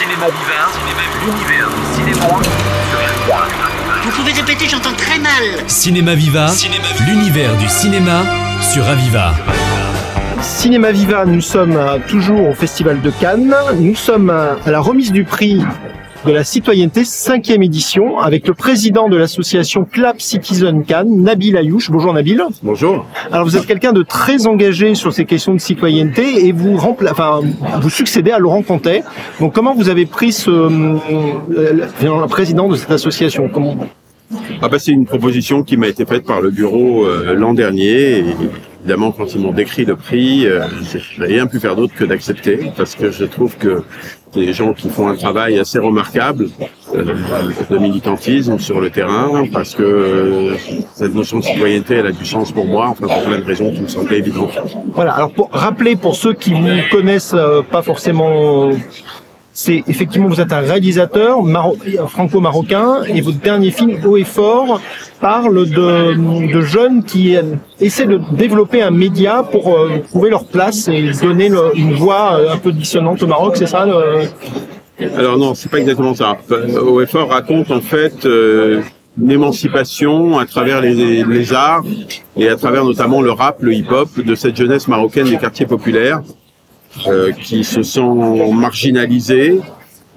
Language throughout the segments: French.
Cinéma Viva, l'univers du cinéma Vous pouvez répéter, j'entends très mal. Cinéma Viva, l'univers du cinéma sur Aviva. Cinéma Viva, nous sommes toujours au Festival de Cannes. Nous sommes à la remise du prix de la citoyenneté, cinquième édition, avec le président de l'association Clap Citizen Cannes, Nabil Ayouch. Bonjour Nabil. Bonjour. Alors vous êtes quelqu'un de très engagé sur ces questions de citoyenneté et vous rempla... enfin, vous succédez à Laurent Contet. Donc comment vous avez pris ce euh, le président de cette association? Comment? Ah bah, c'est une proposition qui m'a été faite par le bureau euh, l'an dernier. Et évidemment, quand ils m'ont décrit le prix, euh, j'ai rien pu faire d'autre que d'accepter parce que je trouve que des gens qui font un travail assez remarquable euh, de militantisme sur le terrain parce que euh, cette notion de citoyenneté, elle a du sens pour moi, enfin pour plein de raisons qui me semblaient évidentes. Voilà, alors pour rappeler pour ceux qui ne connaissent euh, pas forcément, c'est effectivement vous êtes un réalisateur maro- franco-marocain et votre dernier film Haut et Fort parle de, jeunes qui euh, essaient de développer un média pour euh, trouver leur place et donner une voix euh, un peu dissonante au Maroc, c'est ça le- Alors non, c'est pas exactement ça. Euh, OFR raconte en fait euh, une émancipation à travers les, arts et à travers notamment le rap, le hip-hop de cette jeunesse marocaine des quartiers populaires euh, qui se sont marginalisés,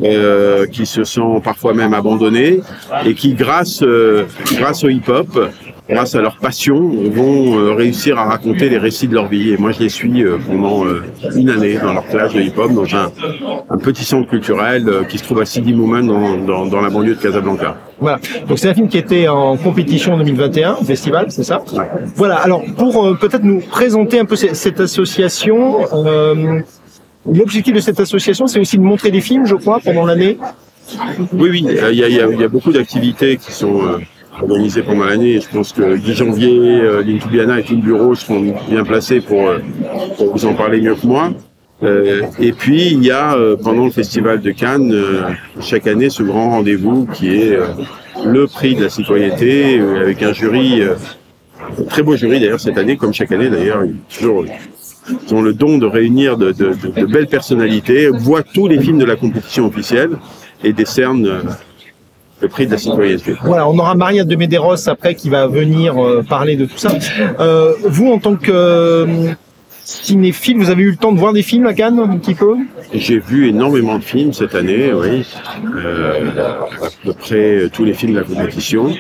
euh, qui se sont parfois même abandonnés et qui grâce euh, grâce au hip-hop grâce à leur passion, vont euh, réussir à raconter les récits de leur vie. Et moi, je les suis euh, pendant euh, une année dans leur classe de hip-hop dans un, un petit centre culturel euh, qui se trouve à Sidi Moumen dans, dans, dans la banlieue de Casablanca. Voilà. Donc c'est un film qui était en compétition en 2021 au festival, c'est ça? Ouais. Voilà. Alors pour euh, peut-être nous présenter un peu ce- cette association. L'objectif de cette association, c'est aussi de montrer des films, je crois, pendant l'année. Oui, oui, il y a, il y a- il y a beaucoup d'activités qui sont euh, organisées pendant l'année. Je pense que Guy Janvier, euh, Lynn Toubiana et tout le bureau seront bien placés pour, euh, pour vous en parler mieux que moi. Euh, et puis, il y a euh, pendant le Festival de Cannes, euh, chaque année, ce grand rendez-vous qui est le prix de la citoyenneté, avec un jury, très beau jury d'ailleurs cette année, comme chaque année d'ailleurs, toujours... Ils ont le don de réunir de, de- de- de belles personnalités, voient tous les films de la compétition officielle et décernent euh, le prix de la citoyenneté. Voilà, on aura Maria de Medeiros après qui va venir euh, parler de tout ça. Euh, vous, en tant que cinéphile, vous avez eu le temps de voir des films à Cannes un petit peu? J'ai vu énormément de films cette année, oui, euh, à peu près tous les films de la compétition,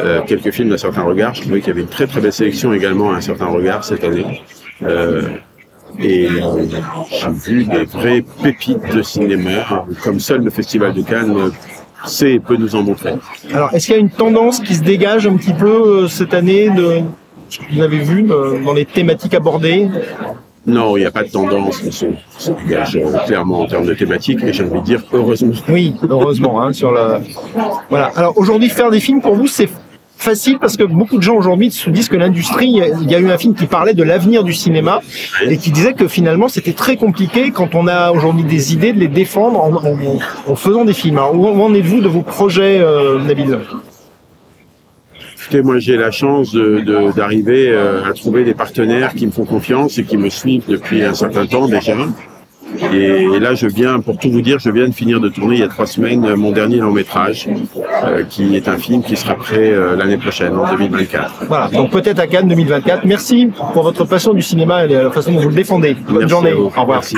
euh, quelques films d'un certain regard. Je trouvais qu'il y avait une très très belle sélection également à un certain regard cette année. Euh, et euh, j'ai vu des vraies pépites de cinéma, comme seul le Festival de Cannes euh, sait et peut nous en montrer. Alors, est-ce qu'il y a une tendance qui se dégage un petit peu euh, cette année de ce que vous avez vu de- dans les thématiques abordées? Non, il n'y a pas de tendance qui se, dégage euh, clairement en termes de thématiques, et j'ai envie de dire heureusement. Oui, heureusement, hein, sur la. Voilà. Alors aujourd'hui, faire des films pour vous, c'est facile parce que beaucoup de gens aujourd'hui se disent que l'industrie, il y a eu un film qui parlait de l'avenir du cinéma et qui disait que finalement c'était très compliqué quand on a aujourd'hui des idées de les défendre en, faisant des films. Alors, où, en êtes-vous de vos projets, euh, Nabil? Écoutez, moi j'ai la chance de- de- d'arriver euh, à trouver des partenaires qui me font confiance et qui me suivent depuis un certain temps déjà. Et, et là, je viens, pour tout vous dire, je viens de finir de tourner il y a trois semaines euh, mon dernier long métrage, euh, qui est un film qui sera prêt euh, l'année prochaine, en 2024. Voilà. Donc peut-être à Cannes 2024. Merci pour votre passion du cinéma et la façon dont vous le défendez. Bonne Merci journée. Au revoir. Merci.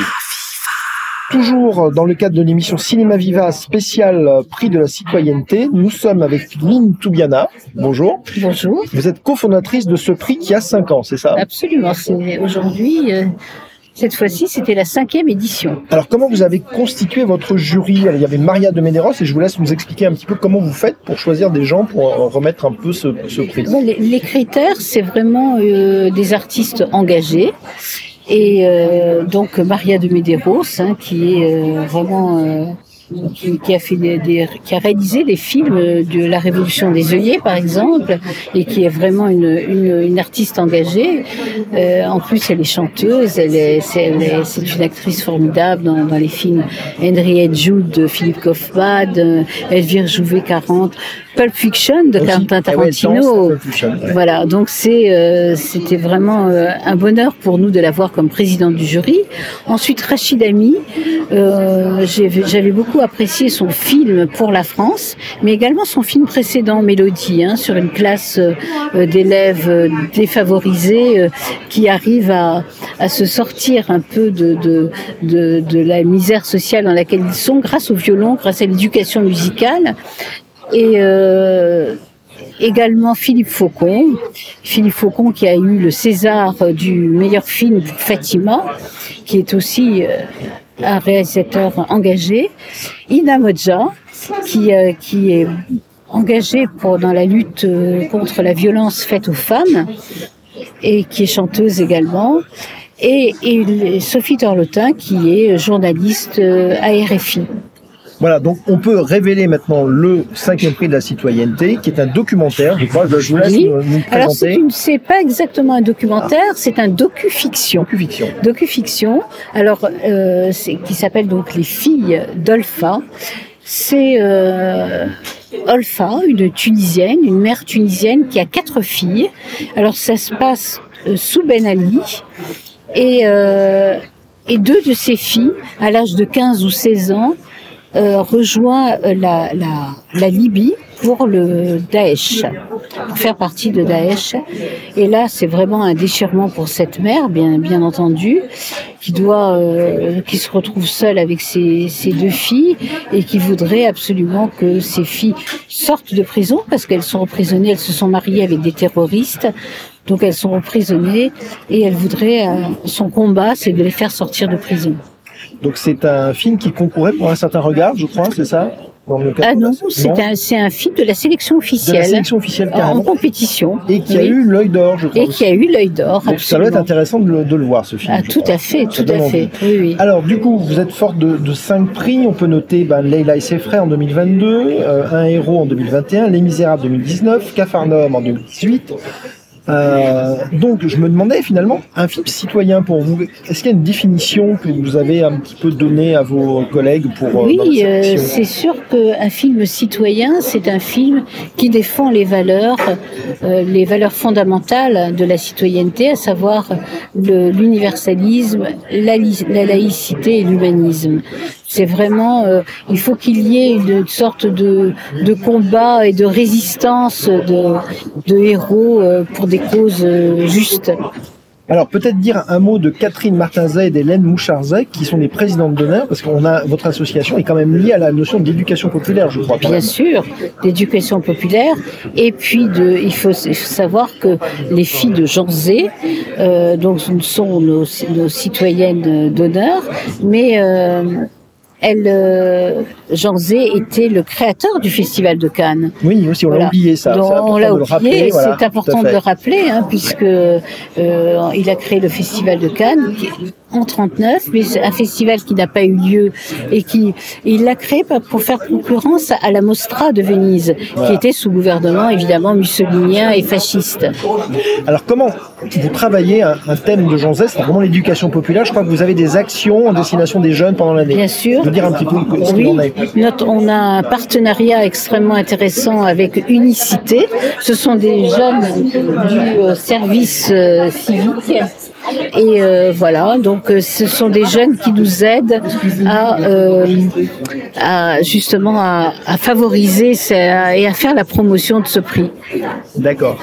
Toujours dans le cadre de l'émission Cinéma Viva spécial euh, prix de la citoyenneté, nous sommes avec Lynn Toubiana. Bonjour. Bonjour. Vous êtes cofondatrice de ce prix qui a 5 ans, c'est ça? Absolument. C'est aujourd'hui. euh, cette fois-ci, c'était la cinquième édition. Alors comment vous avez constitué votre jury? Il y avait Maria de Medeiros et je vous laisse nous expliquer un petit peu comment vous faites pour choisir des gens pour euh, remettre un peu ce, ce prix. Bon, les, les critères, c'est vraiment euh, des artistes engagés. Et euh, donc Maria de Medeiros, hein, qui est euh, vraiment euh, qui, qui a fait des, des- qui a réalisé des films de la Révolution des œillets, par exemple, et qui est vraiment une, une, une artiste engagée. Euh, en plus, elle est chanteuse, elle est, c'est, elle est- c'est une actrice formidable dans, dans les films Henriette Jude de Philippe Kaufman, euh, Elvire Jouvet 40, Pulp Fiction de Aussi. Quentin ouais, temps, Tarantino. Fiction, ouais. Voilà, donc c'est euh, c'était vraiment euh, un bonheur pour nous de l'avoir comme présidente du jury. Ensuite, Rachid Ami, euh, j'avais beaucoup beaucoup apprécié son film pour la France, mais également son film précédent, Mélodie, hein, sur une classe euh, d'élèves euh, défavorisés euh, qui arrivent à, à, se sortir un peu de, de, de, la misère sociale dans laquelle ils sont grâce au violon, grâce à l'éducation musicale. Et également Philippe Faucon. Philippe Faucon qui a eu le César du meilleur film pour Fatima, qui est aussi un réalisateur engagé. Ina Modja, qui, euh, qui est engagée pour, dans la lutte euh, contre la violence faite aux femmes et qui est chanteuse également. Et, et Sophie Torlotin, qui est journaliste à RFI. Voilà, donc on peut révéler maintenant le cinquième prix de la citoyenneté, qui est un documentaire, je crois, je vous laisse Oui. nous, nous Alors c'est pas exactement un documentaire, c'est un docu-fiction. Docu-fiction. Docu-fiction. Alors euh, qui s'appelle donc les filles d'Olfa. C'est euh, Olfa, une Tunisienne, une mère tunisienne qui a quatre filles. Alors ça se passe euh, sous Ben Ali et euh, et deux de ses filles, à l'âge de 15 ou 16 ans, euh, rejoint euh, la, la, la Libye pour le Daesh, pour faire partie de Daesh. Et là, c'est vraiment un déchirement pour cette mère, bien, bien entendu, qui doit, euh, qui se retrouve seule avec ses, ses deux filles et qui voudrait absolument que ses filles sortent de prison parce qu'elles sont emprisonnées, elles se sont mariées avec des terroristes. Donc elles sont emprisonnées et elle voudrait, euh, son combat, c'est de les faire sortir de prison. Donc c'est un film qui concourait pour un certain regard, je crois, c'est ça Dans le cadre Ah non, c'est un, c'est un film de la sélection de la officielle sélection officielle en carrément, compétition et qui a eu l'œil d'or, je crois. et qui a eu l'œil d'or. Donc ça doit être intéressant de le, de le voir, ce film. Ah, tout crois. à fait, Ça tout à fait. Oui, oui. Alors du coup, vous êtes forte de, de cinq prix. On peut noter ben, Leila et ses frères en 2022, euh, Un héros en 2021, Les Misérables 2019, Capharnaüm en 2018. Euh, donc je me demandais finalement, un film citoyen pour vous, est-ce qu'il y a une définition que vous avez un petit peu donnée à vos collègues pour euh, Oui, euh, c'est sûr qu'un film citoyen, c'est un film qui défend les valeurs, euh, les valeurs fondamentales de la citoyenneté, à savoir l'universalisme, la, li- la laïcité et l'humanisme. C'est vraiment, euh, il faut qu'il y ait une sorte de, de combat et de résistance de, de héros euh, pour des causes euh, justes. Alors peut-être dire un mot de Catherine Martinzet et d'Hélène Moucharzet qui sont les présidentes d'honneur parce qu'on a votre association est quand même liée à la notion d'éducation populaire, je crois. Bien même. sûr, d'éducation populaire. Et puis, de, il faut savoir que les filles de Jean Zé, euh, donc, sont nos, nos citoyennes d'honneur, mais euh, elle, euh, Jean Zé était le créateur du Festival de Cannes. Oui, aussi on l'a oublié ça. Donc, on l'a oublié, voilà, c'est important de le rappeler, hein, puisque euh, il a créé le Festival de Cannes en 39, mais c'est un festival qui n'a pas eu lieu et qui il l'a créé pour faire concurrence à la Mostra de Venise, qui était sous gouvernement évidemment mussolinien et fasciste. Alors comment vous travaillez un, un thème de Jean Zay, c'est vraiment l'éducation populaire? Je crois que vous avez des actions en destination des jeunes pendant l'année. Bien sûr. De dire un petit peu ce Oui, en est. notre- on a un partenariat extrêmement intéressant avec Unicité. Ce sont des jeunes du euh, service euh, civique. Et euh, voilà, donc euh, ce sont des jeunes qui nous aident à, euh, à justement à, à favoriser ça- et à faire la promotion de ce prix. D'accord.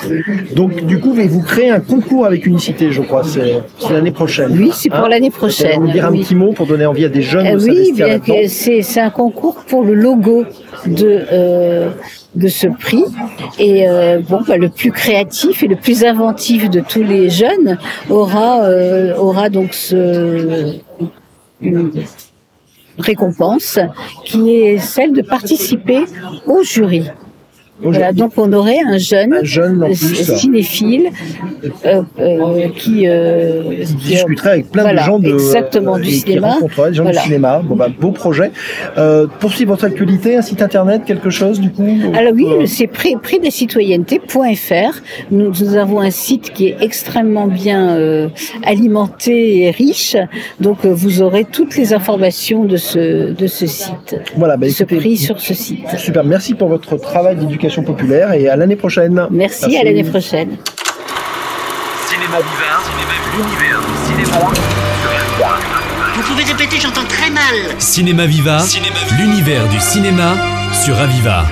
Donc du coup, vous créez un concours avec Unicité, je crois. C'est l'année prochaine. Oui, c'est pour Hein l'année prochaine. nous dire un petit mot pour donner envie à des jeunes Euh, de oui, bien que c'est un concours pour le logo de de ce prix et euh, bon bah, le plus créatif et le plus inventif de tous les jeunes aura euh, aura donc ce une récompense qui est celle de participer au jury. Voilà, donc on aurait un jeune, Un cinéphile euh, euh, qui, euh, qui qui- discuterait avec plein Voilà, de gens de exactement, du et qui cinéma. rencontrerait des gens Voilà. du cinéma. Bon bah beau projet. Euh, poursuivre votre actualité, un site internet, quelque chose du coup. Alors oui, Euh, c'est prix, prix des citoyennetés.fr. Nous, nous avons un site qui est extrêmement bien euh, alimenté et riche. Donc euh, vous aurez toutes les informations de ce, de ce site, voilà, bah, ce écoutez, prix sur ce site. Super, merci pour votre travail d'éducation populaire et à l'année prochaine. Merci, à l'année prochaine. Cinéma d'hiver, cinéma l'univers du cinéma sur F1. Tout Vous pouvez répéter, j'entends très mal. Cinéma Viva, l'univers du cinéma sur Aviva.